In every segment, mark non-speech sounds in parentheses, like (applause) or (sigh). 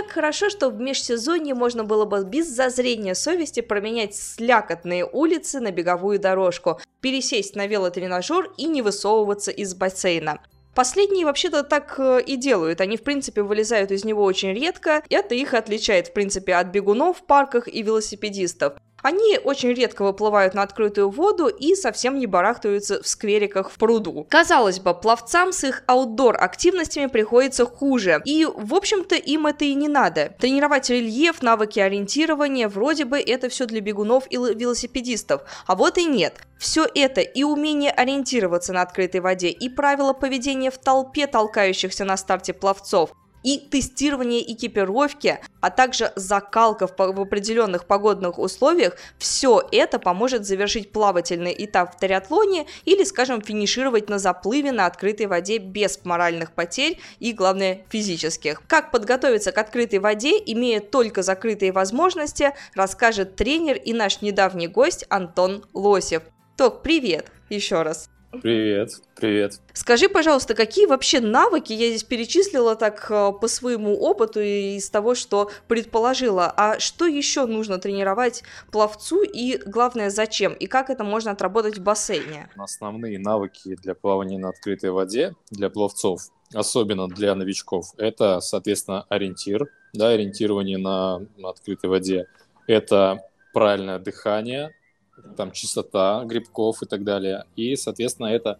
Как хорошо, что в межсезонье можно было бы без зазрения совести променять слякотные улицы на беговую дорожку, пересесть на велотренажер и не высовываться из бассейна. Последние вообще-то так э, и делают. Они, в принципе, вылезают из него очень редко. Это их отличает, в принципе, от бегунов в парках и велосипедистов. Они очень редко выплывают на открытую воду и совсем не барахтаются в сквериках в пруду. Казалось бы, пловцам с их аутдор-активностями приходится хуже. И, в общем-то, им это и не надо. Тренировать рельеф, навыки ориентирования, вроде бы это все для бегунов и велосипедистов. А вот и нет. Все это и умение ориентироваться на открытой воде, и правила поведения в толпе толкающихся на старте пловцов, и тестирование экипировки, а также закалка в, в определенных погодных условиях, все это поможет завершить плавательный этап в триатлоне или, скажем, финишировать на заплыве на открытой воде без моральных потерь и, главное, физических. Как подготовиться к открытой воде, имея только закрытые возможности, расскажет тренер и наш недавний гость Антон Лосев. Ток, привет еще раз. Привет, привет. Скажи, пожалуйста, какие вообще навыки я здесь перечислила так э, по своему опыту и из того, что предположила, а что еще нужно тренировать пловцу и, главное, зачем, и как это можно отработать в бассейне? Основные навыки для плавания на открытой воде для пловцов, особенно для новичков, это, соответственно, ориентир, да, ориентирование на, на открытой воде, это правильное дыхание, там чистота грибков и так далее. И, соответственно, это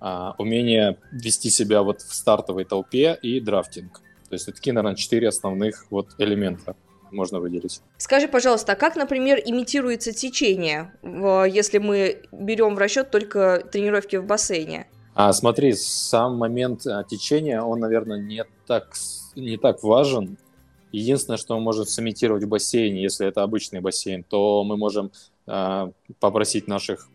а, умение вести себя вот в стартовой толпе и драфтинг. То есть это такие, наверное, четыре основных вот элемента можно выделить. Скажи, пожалуйста, а как, например, имитируется течение, если мы берем в расчет только тренировки в бассейне? А, смотри, сам момент а, течения, он, наверное, не так, не так важен. Единственное, что мы можем сымитировать в бассейне, если это обычный бассейн, то мы можем попросить наших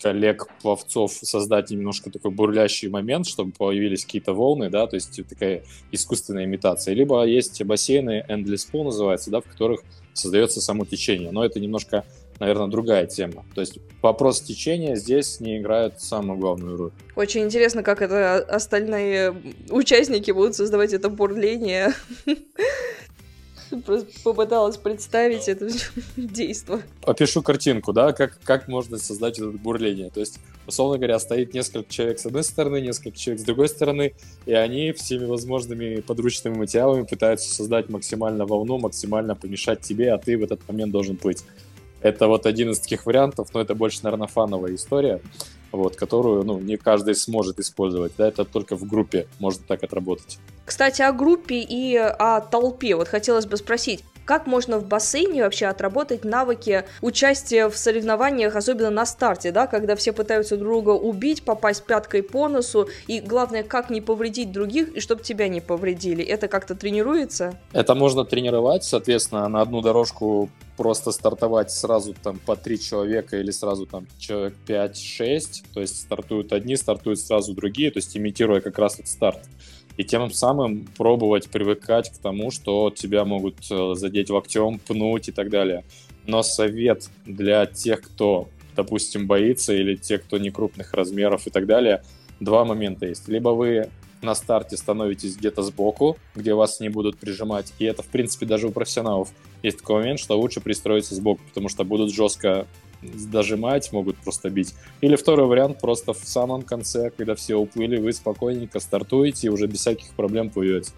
коллег-пловцов создать немножко такой бурлящий момент, чтобы появились какие-то волны, да, то есть такая искусственная имитация. Либо есть бассейны, endless pool называется, да, в которых создается само течение, но это немножко, наверное, другая тема. То есть вопрос течения здесь не играет самую главную роль. Очень интересно, как это остальные участники будут создавать это бурление. (laughs) (laughs) Попыталась представить это (laughs) действо. Опишу картинку, да, как, как можно создать это бурление. То есть, условно говоря, стоит несколько человек с одной стороны, несколько человек с другой стороны, и они всеми возможными подручными материалами пытаются создать максимально волну, максимально помешать тебе, а ты в этот момент должен плыть. Это вот один из таких вариантов, но это больше, наверное, фановая история вот, которую ну, не каждый сможет использовать. Да, это только в группе можно так отработать. Кстати, о группе и о толпе. Вот хотелось бы спросить, как можно в бассейне вообще отработать навыки участия в соревнованиях, особенно на старте, да, когда все пытаются друга убить, попасть пяткой по носу, и главное, как не повредить других, и чтобы тебя не повредили. Это как-то тренируется? Это можно тренировать, соответственно, на одну дорожку просто стартовать сразу там по три человека или сразу там человек 5-6, то есть стартуют одни, стартуют сразу другие, то есть имитируя как раз этот старт. И тем самым пробовать привыкать к тому, что тебя могут э, задеть локтем, пнуть и так далее. Но совет для тех, кто, допустим, боится, или тех, кто не крупных размеров и так далее, два момента есть. Либо вы на старте становитесь где-то сбоку, где вас не будут прижимать. И это, в принципе, даже у профессионалов есть такой момент, что лучше пристроиться сбоку, потому что будут жестко дожимать, могут просто бить. Или второй вариант, просто в самом конце, когда все уплыли, вы спокойненько стартуете и уже без всяких проблем плывете.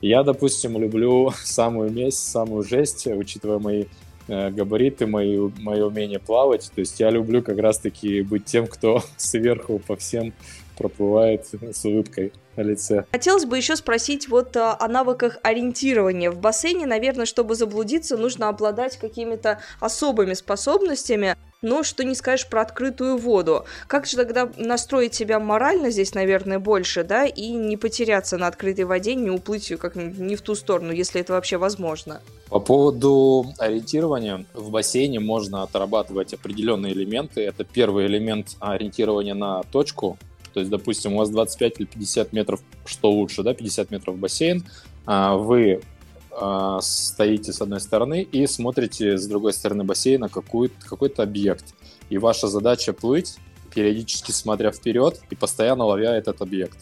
Я, допустим, люблю (laughs) самую месть, самую жесть, учитывая мои э, габариты, мои, мое умение плавать. То есть я люблю как раз-таки быть тем, кто (laughs) сверху по всем проплывает (laughs) с улыбкой на лице. Хотелось бы еще спросить вот а, о навыках ориентирования. В бассейне, наверное, чтобы заблудиться, нужно обладать какими-то особыми способностями. но что не скажешь про открытую воду. Как же тогда настроить себя морально здесь, наверное, больше, да, и не потеряться на открытой воде, не уплыть как не в ту сторону, если это вообще возможно? По поводу ориентирования, в бассейне можно отрабатывать определенные элементы. Это первый элемент ориентирования на точку, то есть, допустим, у вас 25 или 50 метров, что лучше, да, 50 метров бассейн, а вы а, стоите с одной стороны и смотрите с другой стороны бассейна какой-то объект. И ваша задача плыть, периодически смотря вперед и постоянно ловя этот объект.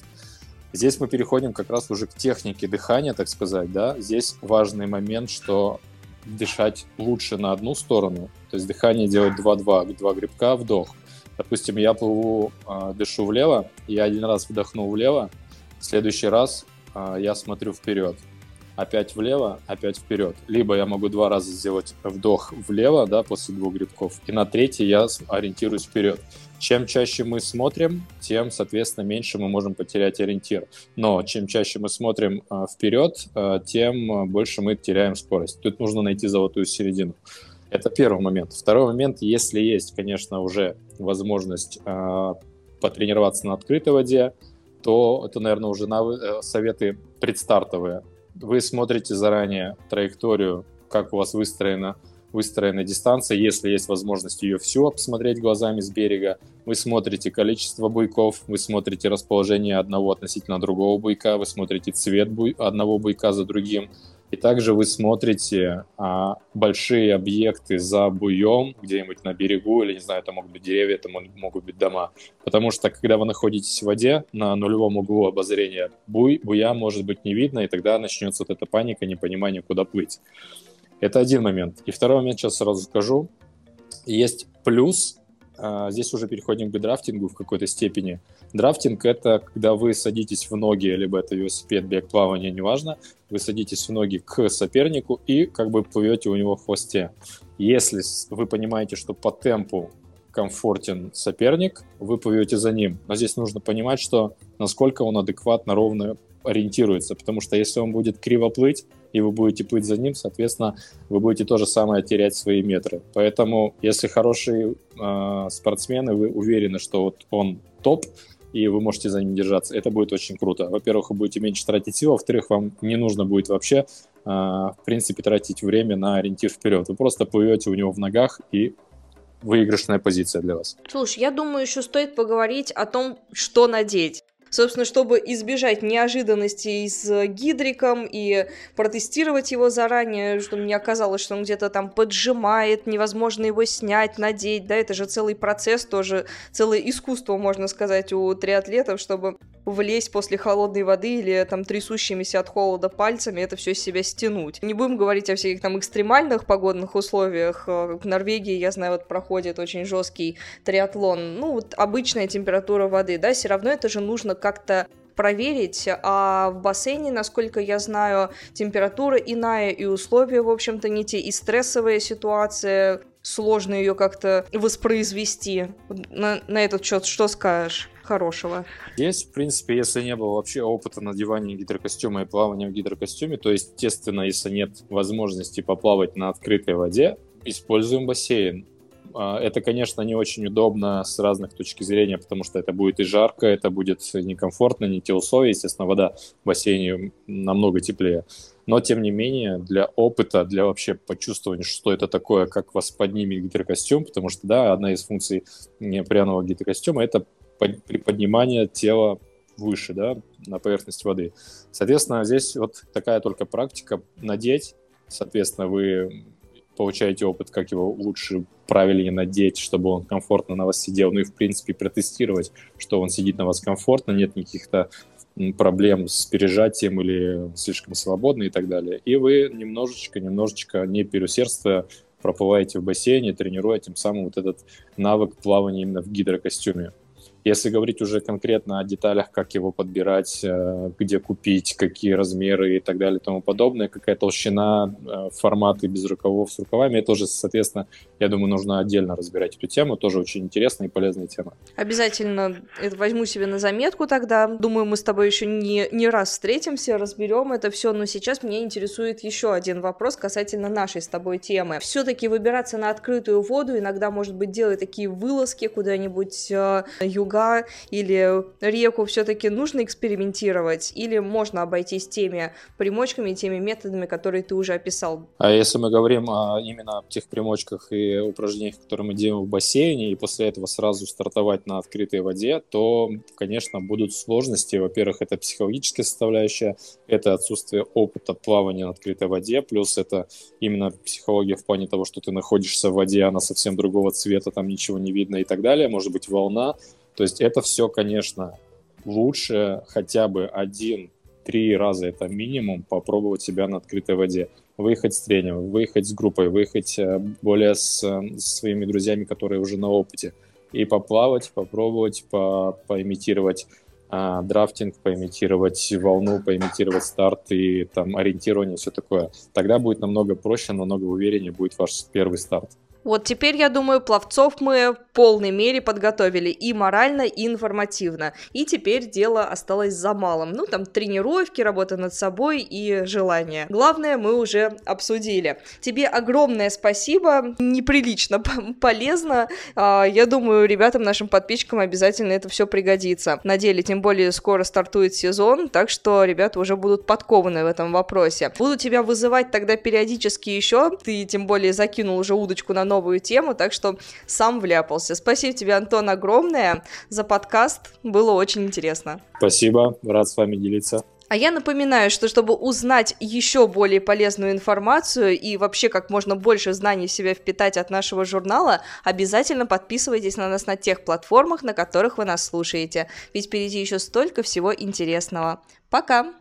Здесь мы переходим как раз уже к технике дыхания, так сказать, да. Здесь важный момент, что дышать лучше на одну сторону, то есть дыхание делать 2-2, два грибка, вдох. Допустим, я плыву, э, дышу влево, я один раз вдохнул влево, в следующий раз э, я смотрю вперед. Опять влево, опять вперед. Либо я могу два раза сделать вдох влево, да, после двух грибков, и на третий я ориентируюсь вперед. Чем чаще мы смотрим, тем, соответственно, меньше мы можем потерять ориентир. Но чем чаще мы смотрим э, вперед, э, тем больше мы теряем скорость. Тут нужно найти золотую середину. Это первый момент. Второй момент, если есть, конечно, уже возможность э, потренироваться на открытой воде, то это, наверное, уже нав... Э, советы предстартовые. Вы смотрите заранее траекторию, как у вас выстроена, выстроена дистанция, если есть возможность ее всю посмотреть глазами с берега. Вы смотрите количество буйков, вы смотрите расположение одного относительно другого буйка, вы смотрите цвет буй... одного буйка за другим, и также вы смотрите а, большие объекты за буем, где-нибудь на берегу, или, не знаю, это могут быть деревья, это могут быть дома. Потому что, когда вы находитесь в воде, на нулевом углу обозрения буй, буя может быть не видно, и тогда начнется вот эта паника, непонимание, куда плыть. Это один момент. И второй момент сейчас сразу скажу. Есть плюс, здесь уже переходим к драфтингу в какой-то степени – Драфтинг — это когда вы садитесь в ноги, либо это велосипед, бег, плавание, неважно, вы садитесь в ноги к сопернику и как бы плывете у него в хвосте. Если вы понимаете, что по темпу комфортен соперник, вы плывете за ним. Но здесь нужно понимать, что насколько он адекватно, ровно ориентируется, потому что если он будет криво плыть, и вы будете плыть за ним, соответственно, вы будете то же самое терять свои метры. Поэтому, если хорошие э, спортсмены, вы уверены, что вот он топ, и вы можете за ним держаться. Это будет очень круто. Во-первых, вы будете меньше тратить сил, во-вторых, вам не нужно будет вообще, а, в принципе, тратить время на ориентир вперед. Вы просто плывете у него в ногах и выигрышная позиция для вас. Слушай, я думаю, еще стоит поговорить о том, что надеть. Собственно, чтобы избежать неожиданностей с гидриком и протестировать его заранее, чтобы не оказалось, что он где-то там поджимает, невозможно его снять, надеть, да, это же целый процесс тоже, целое искусство, можно сказать, у триатлетов, чтобы влезть после холодной воды или там трясущимися от холода пальцами это все с себя стянуть. Не будем говорить о всяких там экстремальных погодных условиях. Э, в Норвегии, я знаю, вот проходит очень жесткий триатлон. Ну, вот обычная температура воды, да, все равно это же нужно как-то проверить, а в бассейне, насколько я знаю, температура иная и условия, в общем-то, не те, и стрессовая ситуация, сложно ее как-то воспроизвести. На, на этот счет что скажешь? Хорошего? Здесь, в принципе, если не было вообще опыта надевания гидрокостюма и плавания в гидрокостюме, то, естественно, если нет возможности поплавать на открытой воде, используем бассейн. А, это, конечно, не очень удобно с разных точек зрения, потому что это будет и жарко, это будет некомфортно, не те условия. Естественно, вода в бассейне намного теплее. Но, тем не менее, для опыта, для вообще почувствования, что это такое, как вас поднимет гидрокостюм, потому что, да, одна из функций пряного гидрокостюма – это приподнимание тела выше, да, на поверхность воды. Соответственно, здесь вот такая только практика надеть, соответственно, вы получаете опыт, как его лучше правильнее надеть, чтобы он комфортно на вас сидел, ну и, в принципе, протестировать, что он сидит на вас комфортно, нет никаких-то проблем с пережатием или слишком свободно и так далее. И вы немножечко, немножечко, не переусердствуя, проплываете в бассейне, тренируя тем самым вот этот навык плавания именно в гидрокостюме. Если говорить уже конкретно о деталях, как его подбирать, э, где купить, какие размеры и так далее и тому подобное, какая толщина, э, форматы без рукавов с рукавами, это уже, соответственно, я думаю, нужно отдельно разбирать эту тему. Тоже очень интересная и полезная тема. Обязательно это возьму себе на заметку тогда. Думаю, мы с тобой еще не, не раз встретимся, разберем это все. Но сейчас меня интересует еще один вопрос касательно нашей с тобой темы. Все-таки выбираться на открытую воду иногда, может быть, делать такие вылазки куда-нибудь э, юга или реку все-таки нужно экспериментировать или можно обойтись теми примочками, теми методами, которые ты уже описал? А если мы говорим о, именно тех примочках и упражнениях, которые мы делаем в бассейне, и после этого сразу стартовать на открытой воде, то, конечно, будут сложности. Во-первых, это психологическая составляющая, это отсутствие опыта плавания на открытой воде, плюс это именно психология в плане того, что ты находишься в воде, она совсем другого цвета, там ничего не видно и так далее, может быть волна. То есть это все, конечно, лучше хотя бы один-три раза это минимум попробовать себя на открытой воде. Выехать с тренером, выехать с группой, выехать э, более с, э, с своими друзьями, которые уже на опыте. И поплавать, попробовать, по, поимитировать а, драфтинг, поимитировать волну, поимитировать старт и там ориентирование, все такое. Тогда будет намного проще, намного увереннее будет ваш первый старт. Вот теперь, я думаю, пловцов мы полной мере подготовили и морально, и информативно. И теперь дело осталось за малым. Ну, там, тренировки, работа над собой и желание. Главное мы уже обсудили. Тебе огромное спасибо, неприлично (laughs) полезно. А, я думаю, ребятам, нашим подписчикам обязательно это все пригодится. На деле, тем более, скоро стартует сезон, так что ребята уже будут подкованы в этом вопросе. Буду тебя вызывать тогда периодически еще. Ты, тем более, закинул уже удочку на новую тему, так что сам вляпался. Спасибо тебе, Антон, огромное за подкаст. Было очень интересно. Спасибо, рад с вами делиться. А я напоминаю, что чтобы узнать еще более полезную информацию и вообще как можно больше знаний в себя впитать от нашего журнала, обязательно подписывайтесь на нас на тех платформах, на которых вы нас слушаете. Ведь впереди еще столько всего интересного. Пока!